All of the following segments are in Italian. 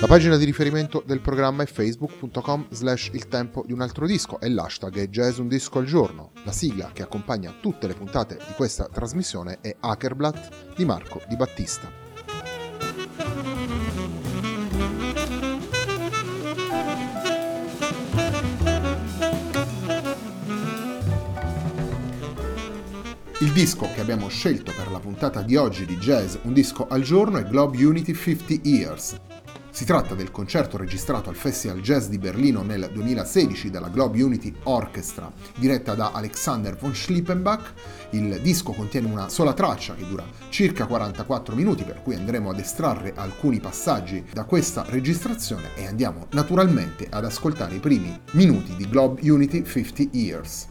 La pagina di riferimento del programma è facebook.com slash il tempo di un altro disco e l'hashtag è jazz un disco al giorno. La sigla che accompagna tutte le puntate di questa trasmissione è Hackerblatt di Marco Di Battista. Il disco che abbiamo scelto per la puntata di oggi di Jazz Un disco al giorno è Globe Unity 50 Years, si tratta del concerto registrato al Festival Jazz di Berlino nel 2016 dalla Globe Unity Orchestra, diretta da Alexander von Schlippenbach. Il disco contiene una sola traccia che dura circa 44 minuti, per cui andremo ad estrarre alcuni passaggi da questa registrazione e andiamo naturalmente ad ascoltare i primi minuti di Globe Unity 50 Years.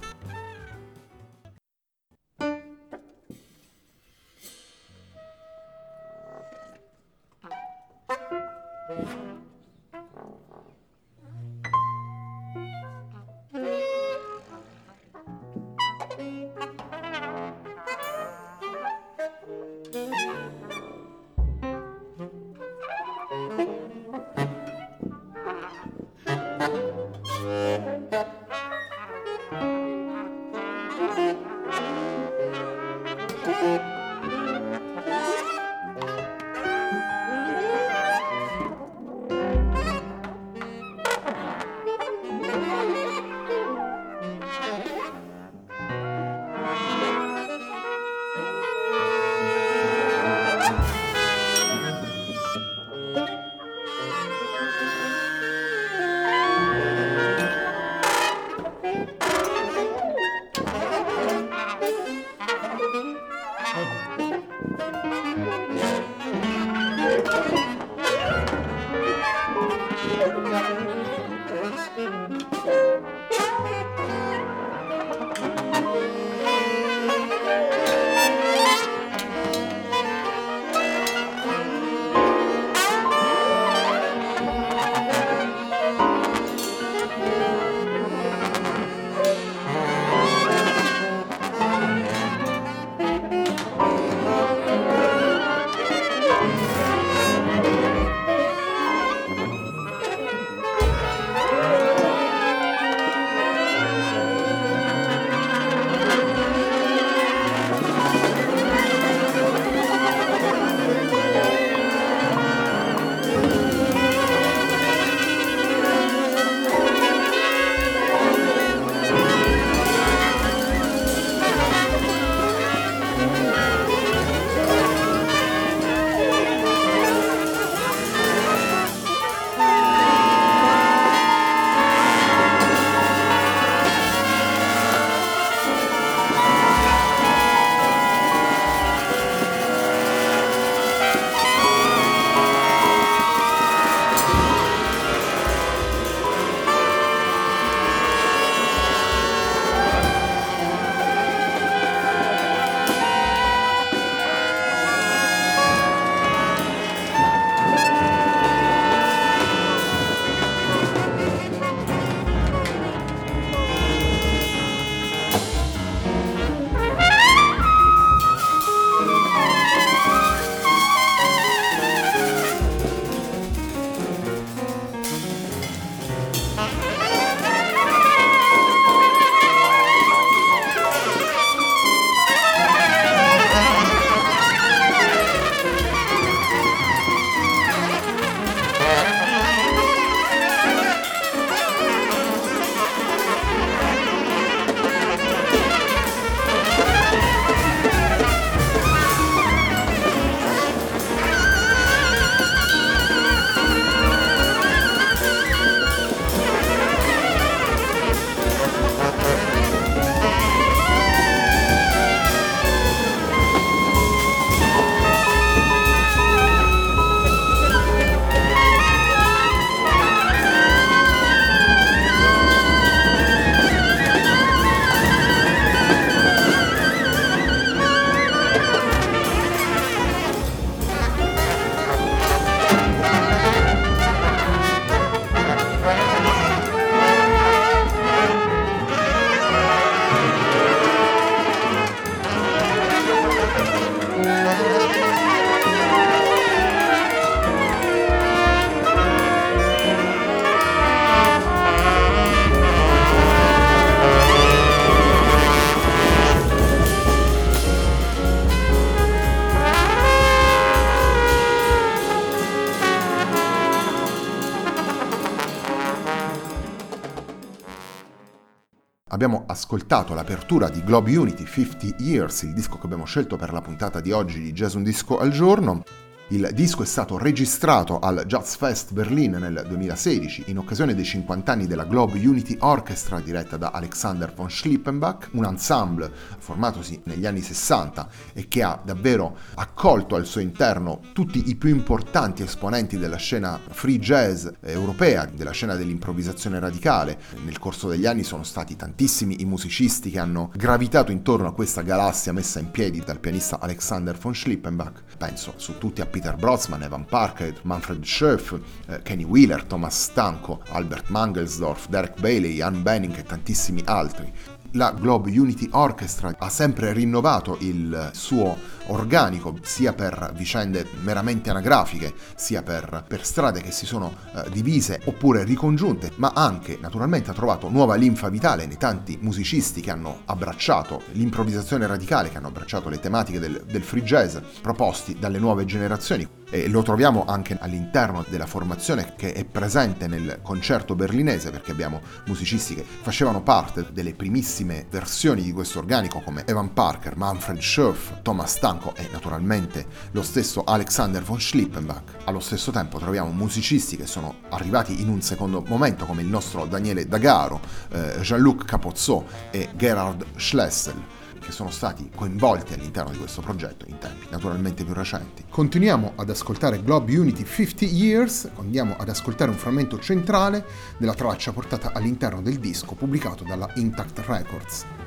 Abbiamo ascoltato l'apertura di Globe Unity 50 Years, il disco che abbiamo scelto per la puntata di oggi di Jazz Un Disco al Giorno. Il disco è stato registrato al Jazz Fest Berlin nel 2016 in occasione dei 50 anni della Globe Unity Orchestra diretta da Alexander von Schlippenbach, un ensemble formatosi negli anni 60 e che ha davvero accolto al suo interno tutti i più importanti esponenti della scena free jazz europea, della scena dell'improvvisazione radicale. Nel corso degli anni sono stati tantissimi i musicisti che hanno gravitato intorno a questa galassia messa in piedi dal pianista Alexander von Schlippenbach. Penso su tutti a Peter Brotzman, Evan Parker, Manfred Schoef, eh, Kenny Wheeler, Thomas Stanco, Albert Mangelsdorf, Derek Bailey, Ian Benning e tantissimi altri la Globe Unity Orchestra ha sempre rinnovato il suo organico sia per vicende meramente anagrafiche sia per, per strade che si sono eh, divise oppure ricongiunte ma anche naturalmente ha trovato nuova linfa vitale nei tanti musicisti che hanno abbracciato l'improvvisazione radicale che hanno abbracciato le tematiche del, del free jazz proposti dalle nuove generazioni. E lo troviamo anche all'interno della formazione che è presente nel concerto berlinese perché abbiamo musicisti che facevano parte delle primissime versioni di questo organico come Evan Parker, Manfred Schoff, Thomas Stanko e naturalmente lo stesso Alexander von Schlippenbach. Allo stesso tempo troviamo musicisti che sono arrivati in un secondo momento come il nostro Daniele Dagaro, eh, Jean-Luc Capozzo e Gerhard Schlessel che sono stati coinvolti all'interno di questo progetto in tempi naturalmente più recenti. Continuiamo ad ascoltare Globe Unity 50 Years, andiamo ad ascoltare un frammento centrale della traccia portata all'interno del disco pubblicato dalla Intact Records.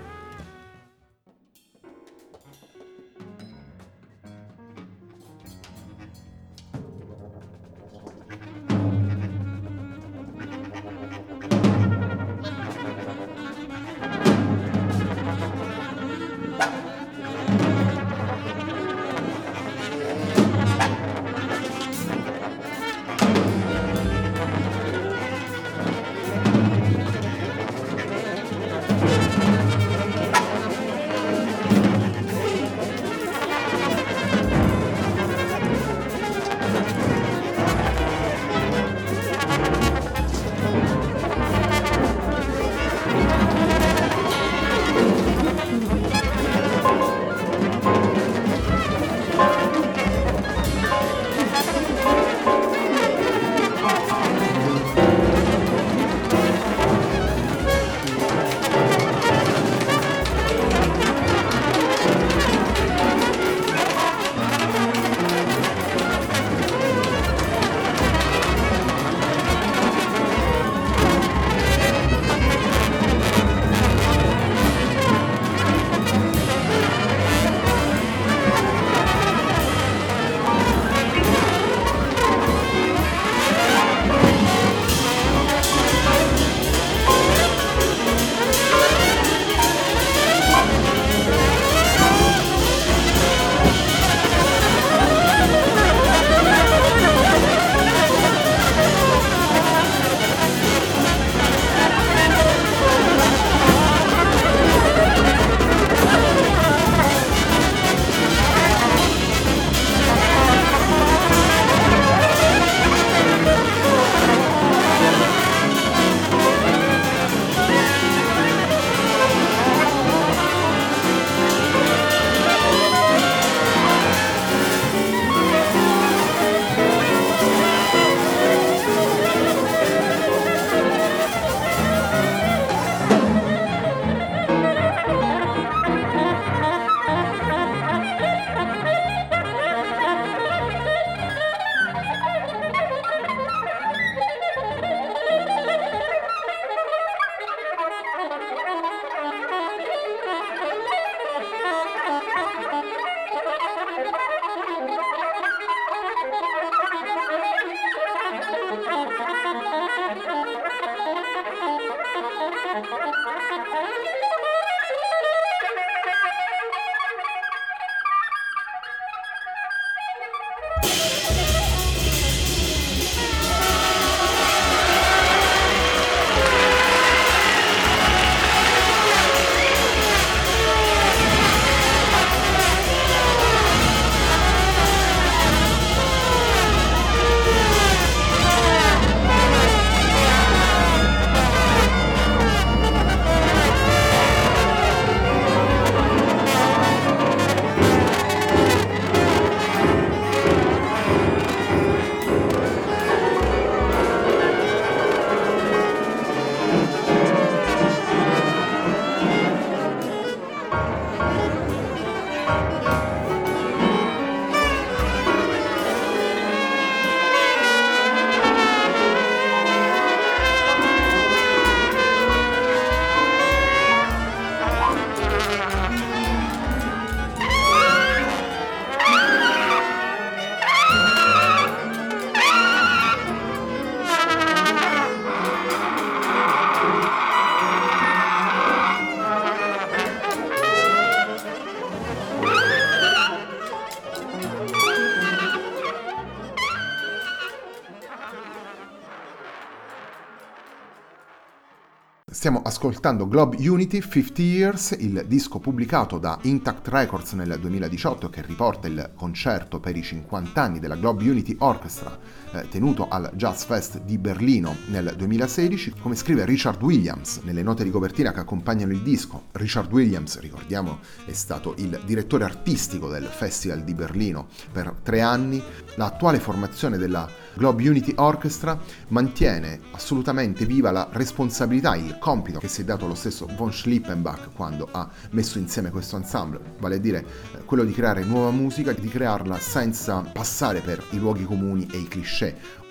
Stiamo ascoltando Globe Unity 50 Years, il disco pubblicato da Intact Records nel 2018 che riporta il concerto per i 50 anni della Globe Unity Orchestra eh, tenuto al Jazz Fest di Berlino nel 2016, come scrive Richard Williams nelle note di copertina che accompagnano il disco. Richard Williams, ricordiamo, è stato il direttore artistico del Festival di Berlino per tre anni. L'attuale formazione della Globe Unity Orchestra mantiene assolutamente viva la responsabilità, il compito che si è dato lo stesso von Schlippenbach quando ha messo insieme questo ensemble, vale a dire eh, quello di creare nuova musica, di crearla senza passare per i luoghi comuni e i cliché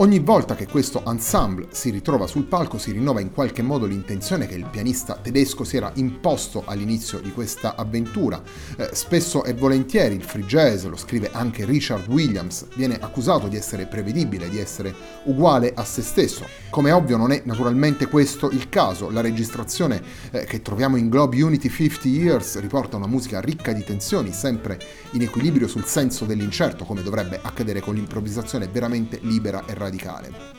Ogni volta che questo ensemble si ritrova sul palco si rinnova in qualche modo l'intenzione che il pianista tedesco si era imposto all'inizio di questa avventura. Eh, spesso e volentieri il free jazz, lo scrive anche Richard Williams, viene accusato di essere prevedibile, di essere uguale a se stesso. Come ovvio non è naturalmente questo il caso, la registrazione eh, che troviamo in Globe Unity 50 Years riporta una musica ricca di tensioni, sempre in equilibrio sul senso dell'incerto, come dovrebbe accadere con l'improvvisazione veramente libera e radicale radicale.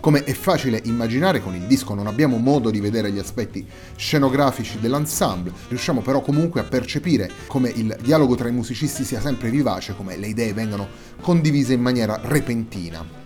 Come è facile immaginare, con il disco non abbiamo modo di vedere gli aspetti scenografici dell'ensemble, riusciamo però comunque a percepire come il dialogo tra i musicisti sia sempre vivace, come le idee vengano condivise in maniera repentina.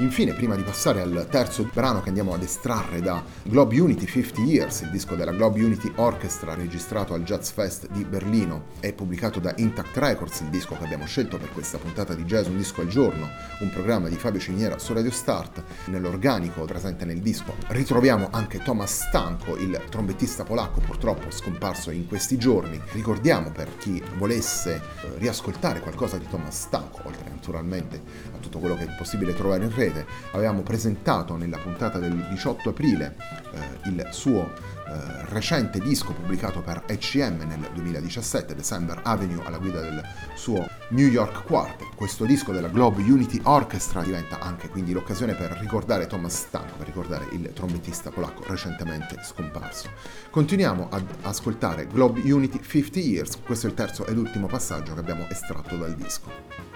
Infine, prima di passare al terzo brano che andiamo ad estrarre da Globe Unity 50 Years, il disco della Globe Unity Orchestra registrato al Jazz Fest di Berlino e pubblicato da Intact Records, il disco che abbiamo scelto per questa puntata di Jazz Un disco al giorno, un programma di Fabio Ciniera su Radio Start, nell'organico presente nel disco ritroviamo anche Thomas Stanko, il trombettista polacco purtroppo scomparso in questi giorni. Ricordiamo per chi volesse eh, riascoltare qualcosa di Thomas Stanko, oltre naturalmente a tutto quello che è possibile trovare in rete, avevamo presentato nella puntata del 18 aprile eh, il suo eh, recente disco pubblicato per ECM nel 2017, December Avenue, alla guida del suo New York Quartet. Questo disco della Globe Unity Orchestra diventa anche quindi l'occasione per ricordare Thomas Stanko, per ricordare il trombettista polacco recentemente scomparso. Continuiamo ad ascoltare Globe Unity 50 Years, questo è il terzo ed ultimo passaggio che abbiamo estratto dal disco.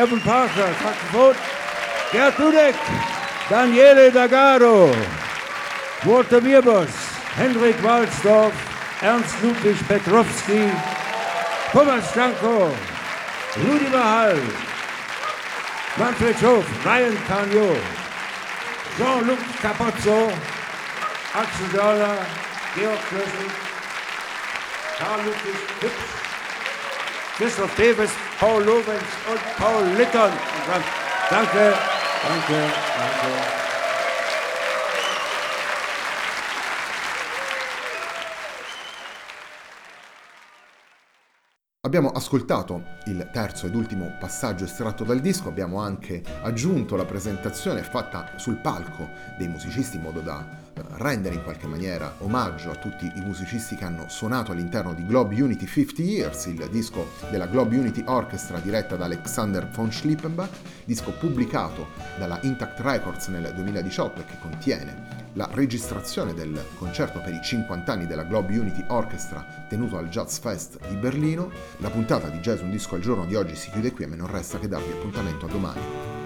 Evan Parker, saxophon. Gerd Dudek, Daniele Dagaro, Walter Mierbos, Hendrik Walsdorf, Ernst Ludwig Petrowski, Thomas Stanko, Rudi Mahal, Manfred Schof, Ryan Cagnot, Jean-Luc Capozzo, Axel Dörler, Georg Klössel, Karl Ludwig Hübsch, Christoph Davis, Paul Lorenz und Paul Littern. Danke, danke, danke. Abbiamo ascoltato il terzo ed ultimo passaggio estratto dal disco, abbiamo anche aggiunto la presentazione fatta sul palco dei musicisti in modo da rendere in qualche maniera omaggio a tutti i musicisti che hanno suonato all'interno di Globe Unity 50 Years, il disco della Globe Unity Orchestra diretta da Alexander von Schlippenbach, disco pubblicato dalla Intact Records nel 2018 e che contiene la registrazione del concerto per i 50 anni della Globe Unity Orchestra tenuto al Jazz Fest di Berlino. La puntata di Jazz Un Disco al Giorno di oggi si chiude qui e me non resta che darvi appuntamento a domani.